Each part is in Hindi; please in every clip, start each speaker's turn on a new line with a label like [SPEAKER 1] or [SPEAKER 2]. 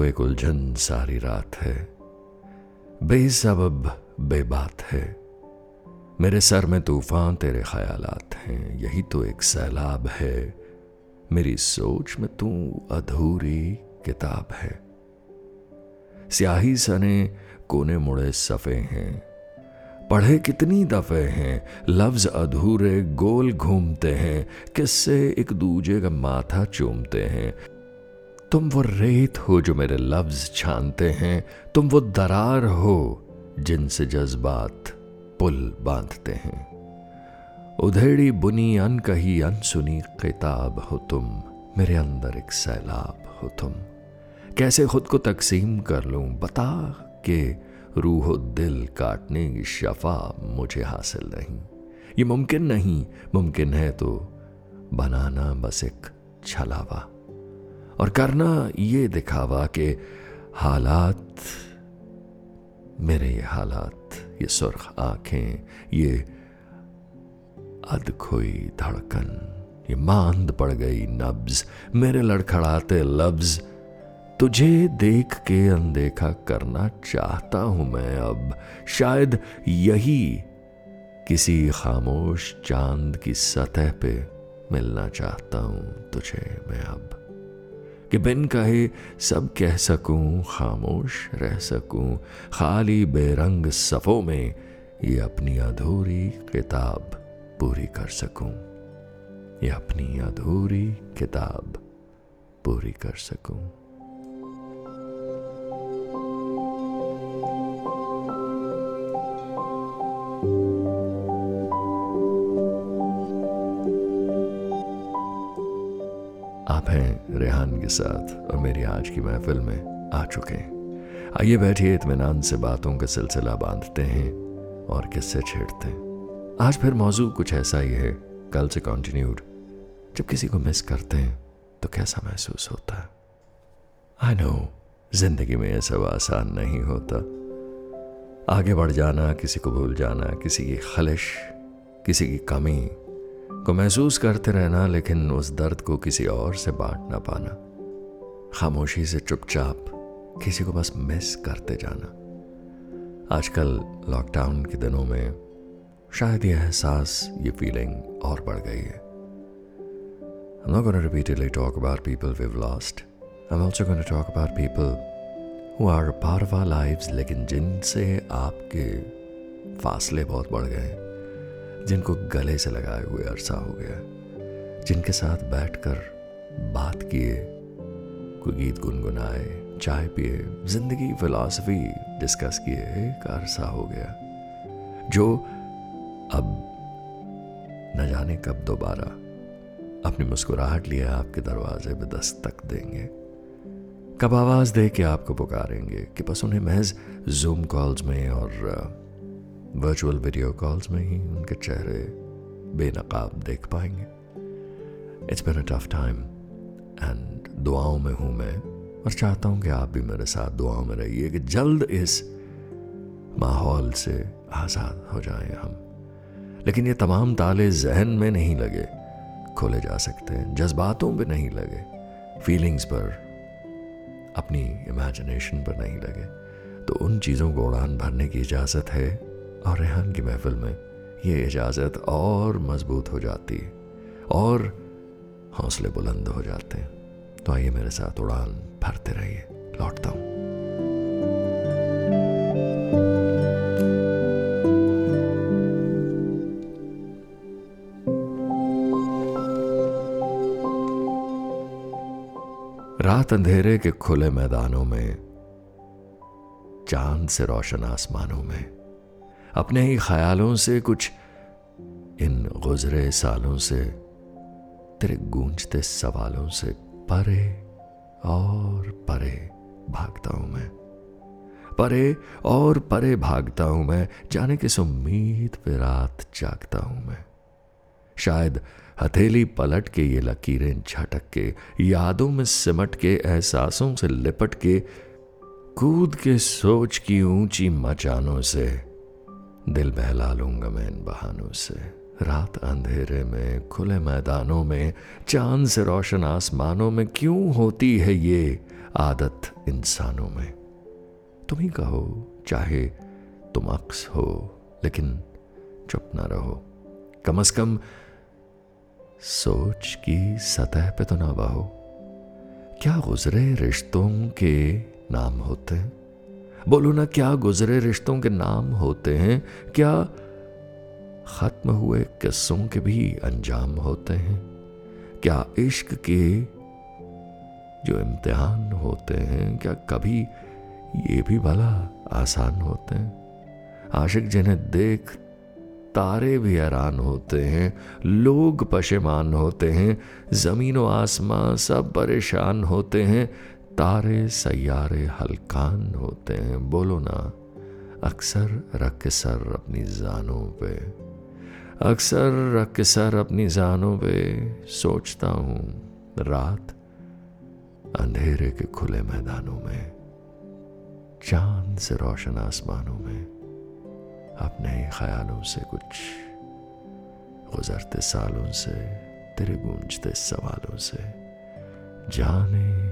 [SPEAKER 1] तो एक उलझन सारी रात है। बेसबब, बेबात है। मेरे सर में तूफ़ान, तेरे ख्यालात हैं। यही तो एक सैलाब है। मेरी सोच में तू अधूरी किताब है। स्याही सने, कोने मुड़े सफ़े हैं। पढ़े कितनी दफ़े हैं। लफ्ज अधूरे गोल घूमते हैं। किससे एक दूजे का माथा चूमते हैं। तुम वो रेत हो जो मेरे लफ्ज छानते हैं, तुम वो दरार हो जिनसे जज्बात पुल बांधते हैं। उधेड़ी बुनी अनकही अनसुनी किताब हो तुम, मेरे अंदर एक सैलाब हो तुम। कैसे खुद को तकसीम कर लूँ, बता के रूह दिल काटने की शफा मुझे हासिल नहीं। ये मुमकिन नहीं, मुमकिन है तो बनाना बस एक छलावा। और करना ये दिखावा कि हालात, मेरे ये हालात, ये सुर्ख आँखें, ये अध खोई धड़कन, ये मांद पड़ गई नब्ज, मेरे लड़खड़ाते लफ्ज, तुझे देख के अनदेखा करना चाहता हूँ मैं अब। शायद यही किसी खामोश चाँद की सतह पे मिलना चाहता हूँ तुझे मैं अब। कि बिन कहे सब कह सकूँ, खामोश रह सकूँ, खाली बेरंग सफ़ों में ये अपनी अधूरी किताब पूरी कर सकूँ। ये अपनी अधूरी किताब पूरी कर सकूँ। आप हैं रेहान के साथ और मेरी आज की महफिल में आ चुके हैं। आइए बैठिए इतमान से बातों का सिलसिला बांधते हैं और किससे छेड़ते हैं। आज फिर मौजू कुछ ऐसा ही है, कल से कंटिन्यूड जब किसी को मिस करते हैं तो कैसा महसूस होता है? आई नो ज़िंदगी में यह सब आसान नहीं होता। आगे बढ़ जाना, किसी को भूल जाना, किसी की खलिश, किसी की कमी को महसूस करते रहना, लेकिन उस दर्द को किसी और से बांट ना पाना। खामोशी से चुपचाप किसी को बस मिस करते जाना। आजकल लॉकडाउन के दिनों में शायद ये एहसास, ये फीलिंग और बढ़ गई है। I'm not going to repeatedly talk about people we've lost. I'm also going to talk about people who are a part of our lives, लेकिन जिनसे आपके फासले बहुत बढ़ गए हैं। जिनको गले से लगाए हुए अरसा हो गया, जिनके साथ बैठकर बात किए, कोई गीत गुनगुनाए, चाय पिए, ज़िंदगी, फिलॉसफी डिस्कस किए, एक अरसा हो गया, जो अब न जाने कब दोबारा अपनी मुस्कुराहट लिए आपके दरवाजे पे दस्तक देंगे। कब आवाज़ दे के आपको पुकारेंगे कि बस उन्हें महज जूम कॉल्स में और वर्चुअल वीडियो कॉल्स में ही उनके चेहरे बेनकाब देख पाएँगे। It's been a tough time and दुआओं में हूँ मैं, और चाहता हूँ कि आप भी मेरे साथ दुआओं में रहिए कि जल्द इस माहौल से आज़ाद हो जाएँ हम। लेकिन ये तमाम ताले जहन में नहीं लगे, खोले जा सकते हैं, जज्बातों पे नहीं लगे फीलिंग्स पर, अपनी इमेजिनेशन पर नहीं लगे। तो उन चीज़ों को उड़ान भरने की इजाज़त है और रेहान की महफिल में ये इजाज़त और मज़बूत हो जाती है और हौसले बुलंद हो जाते हैं। तो आइए मेरे साथ उड़ान भरते रहिए। लौटता हूँ। रात अंधेरे के खुले मैदानों में, चाँद से रोशन आसमानों में अपने ही ख्यालों से कुछ इन गुजरे सालों से, तेरे गूंजते सवालों से परे और परे भागता हूँ मैं। परे और परे भागता हूँ मैं, जाने किस उम्मीद पे रात जागता हूँ मैं। शायद हथेली पलट के ये लकीरें झटक के, यादों में सिमट के, एहसासों से लिपट के, कूद के सोच की ऊँची मचानों से दिल बहला लूँगा मैं इन बहानों से। रात अंधेरे में, खुले मैदानों में, चाँद से रोशन आसमानों में, क्यों होती है ये आदत इंसानों में? तुम ही कहो, चाहे तुम अक्स हो, लेकिन चुप ना रहो। कम अज कम सोच की सतह पे तो ना बहो। क्या गुजरे रिश्तों के नाम होते? हैं बोलो ना, क्या गुजरे रिश्तों के नाम होते हैं? क्या खत्म हुए किस्सों के भी अंजाम होते हैं? क्या इश्क के जो इम्तिहान होते हैं, क्या कभी ये भी भला आसान होते हैं? आशिक, जिन्हें देख तारे भी हैरान होते हैं, लोग पशेमान होते हैं, ज़मीन व आसमां सब परेशान होते हैं तारे सैारे हलकान होते हैं। बोलो ना, अक्सर रख सर अपनी जानों पे। अक्सर रख सर अपनी जानों पे, सोचता हूँ, रात अंधेरे के खुले मैदानों में, चाँद से रोशन आसमानों में, अपने ही ख्यालों से कुछ गुजरते सालों से, तेरे गूंजते सवालों से, जाने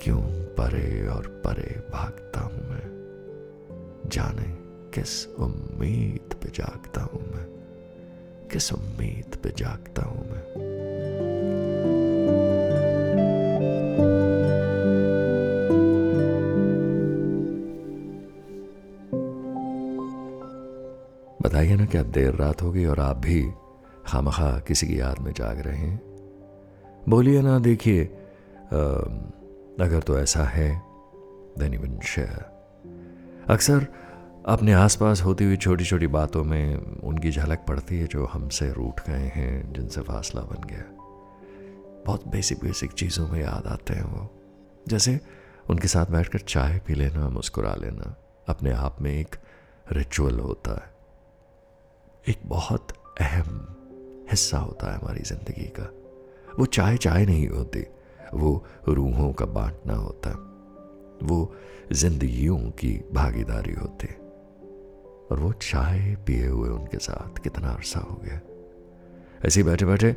[SPEAKER 1] क्यों परे और परे भागता हूँ मैं? जाने किस उम्मीद पे जागता हूँ मैं? किस उम्मीद पे जागता हूँ मैं? बताइए ना क्या देर रात होगी और आप भी खामखा किसी की याद में जाग रहे हैं। बोलिए ना, देखिए अगर तो ऐसा है देन इवन शेयर अक्सर अपने आसपास होती हुई छोटी छोटी बातों में उनकी झलक पड़ती है जो हमसे रूठ गए हैं, जिनसे फासला बन गया। बहुत बेसिक बेसिक चीज़ों में याद आते हैं वो। जैसे उनके साथ बैठकर चाय पी लेना, मुस्कुरा लेना, अपने आप में एक रिचुअल होता है। एक बहुत अहम हिस्सा होता है हमारी ज़िंदगी का। वो चाय चाय नहीं होती। वो रूहों का बांटना होता। वो जिंदगियों की भागीदारी होती। और वो चाय पिए हुए उनके साथ कितना अरसा हो गया। ऐसे बैठे बैठे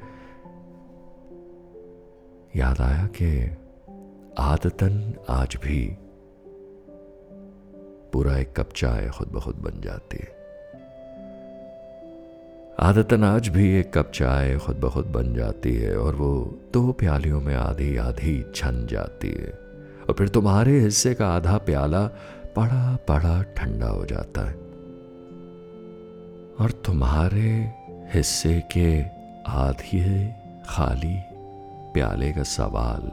[SPEAKER 1] याद आया कि आदतन आज भी पूरा एक कप चाय खुद ब खुद बन जाती है। आदतन आज भी एक कप चाय खुद ब खुद बन जाती है और वो दो प्यालियों में आधी आधी छन जाती है। और फिर तुम्हारे हिस्से का आधा प्याला पड़ा पड़ा ठंडा हो जाता है। और तुम्हारे हिस्से के आधे खाली प्याले का सवाल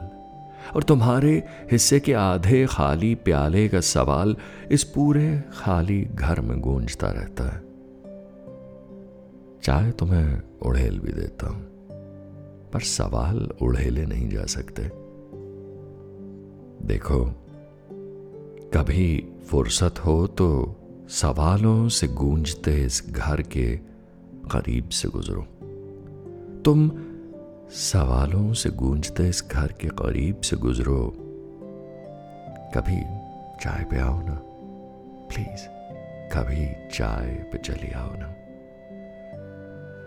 [SPEAKER 1] और तुम्हारे हिस्से के आधे खाली प्याले का सवाल इस पूरे खाली घर में गूंजता रहता है। चाहे तो मैं उड़ेल भी देता हूँ, पर सवाल उड़ेले नहीं जा सकते। देखो, कभी फुर्सत हो तो सवालों से गूंजते इस घर के करीब से गुजरो। तुम सवालों से गूंजते इस घर के करीब से गुजरो। कभी चाय पे आओ ना, प्लीज़, कभी चाय पे चली आओ ना।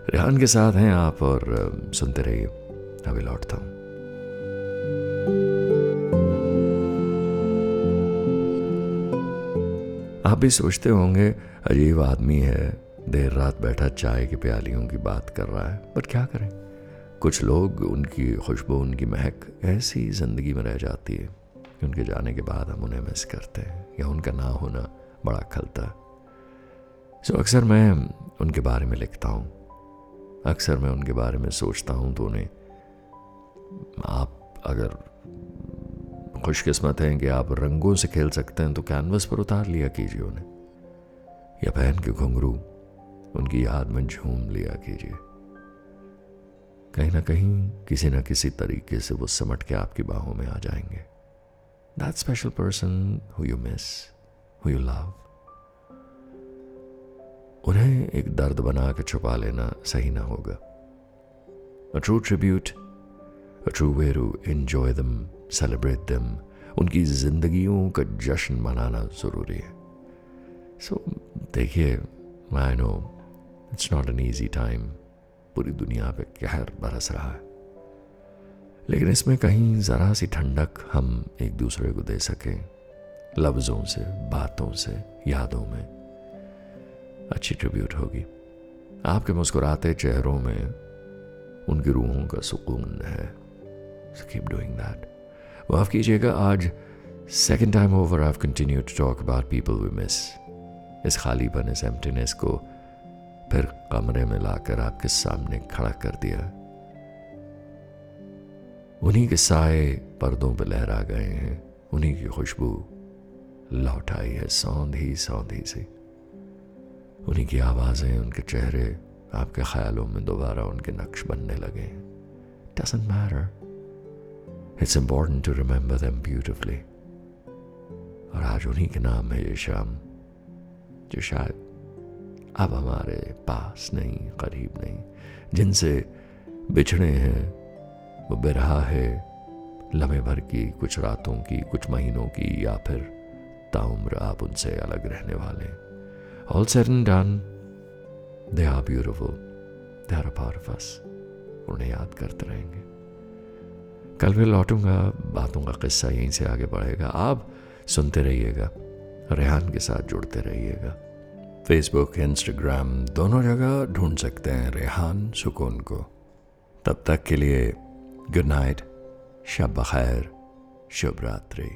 [SPEAKER 1] रेहान के साथ हैं आप और सुनते रहिए। अभी लौटता हूँ। आप भी सोचते होंगे, अजीब आदमी है, देर रात बैठा चाय की प्यालियों की बात कर रहा है बट क्या करें? कुछ लोग उनकी खुशबू, उनकी महक ऐसी ज़िंदगी में रह जाती है कि उनके जाने के बाद हम उन्हें मिस करते हैं, या उनका ना होना बड़ा खलता है। सो अक्सर मैं उनके बारे में लिखता हूँ। अक्सर मैं उनके बारे में सोचता हूँ तो उन्हें, आप अगर खुशकिस्मत हैं कि आप रंगों से खेल सकते हैं तो कैनवस पर उतार लिया कीजिए उन्हें। या पहन के घुंघरू, उनकी याद में झूम लिया कीजिए। कहीं ना कहीं, किसी ना किसी तरीके से वो समट के आपकी बाहों में आ जाएँगे। That special person who you miss who you love उन्हें एक दर्द बना के छुपा लेना सही ना होगा। A true tribute a true way to enjoy them celebrate them उनकी जिंदगियों का जश्न मनाना ज़रूरी है। सो देखिए I know it's not an easy time पूरी दुनिया पे कहर बरस रहा है। लेकिन इसमें कहीं ज़रा सी ठंडक हम एक दूसरे को दे सकें, लफ्ज़ों से, बातों से, यादों में। अच्छी ट्रिब्यूट होगी। आपके मुस्कुराते चेहरों में उनकी रूहों का सुकून है। कीप डूइंग दैट माफ़ कीजिएगा, आज second time over I continue to talk about people we miss इस खालीपन इस एम्प्टीनेस को फिर कमरे में लाकर आपके सामने खड़ा कर दिया। उन्हीं के साए पर्दों पर लहरा गए हैं। उन्हीं की खुशबू लौट आई है, सौंधी सौंधी से। उन्हीं की आवाज़ें, उनके चेहरे आपके ख्यालों में दोबारा उनके नक्श बनने लगे Doesn't matter. It's important to remember them beautifully. और आज उन्हीं के नाम है ये शाम, जो शायद अब हमारे पास नहीं, करीब नहीं जिनसे बिछड़े हैं, वो बिरहा है, लम्हे भर की, कुछ रातों की, कुछ महीनों की, या फिर ताउम्र आप उनसे अलग रहने वाले all set and done they are beautiful they are a part of us उन्हें याद करते रहेंगे। कल मैं लौटूँगा, बातों का किस्सा यहीं से आगे बढ़ेगा। आप सुनते रहिएगा, रेहान के साथ जुड़ते रहिएगा। फेसबुक इंस्टाग्राम दोनों जगह ढूंढ सकते हैं रेहान सुकून को। तब तक के लिए गुड नाइट शब बखैर, शुभ रात्रि।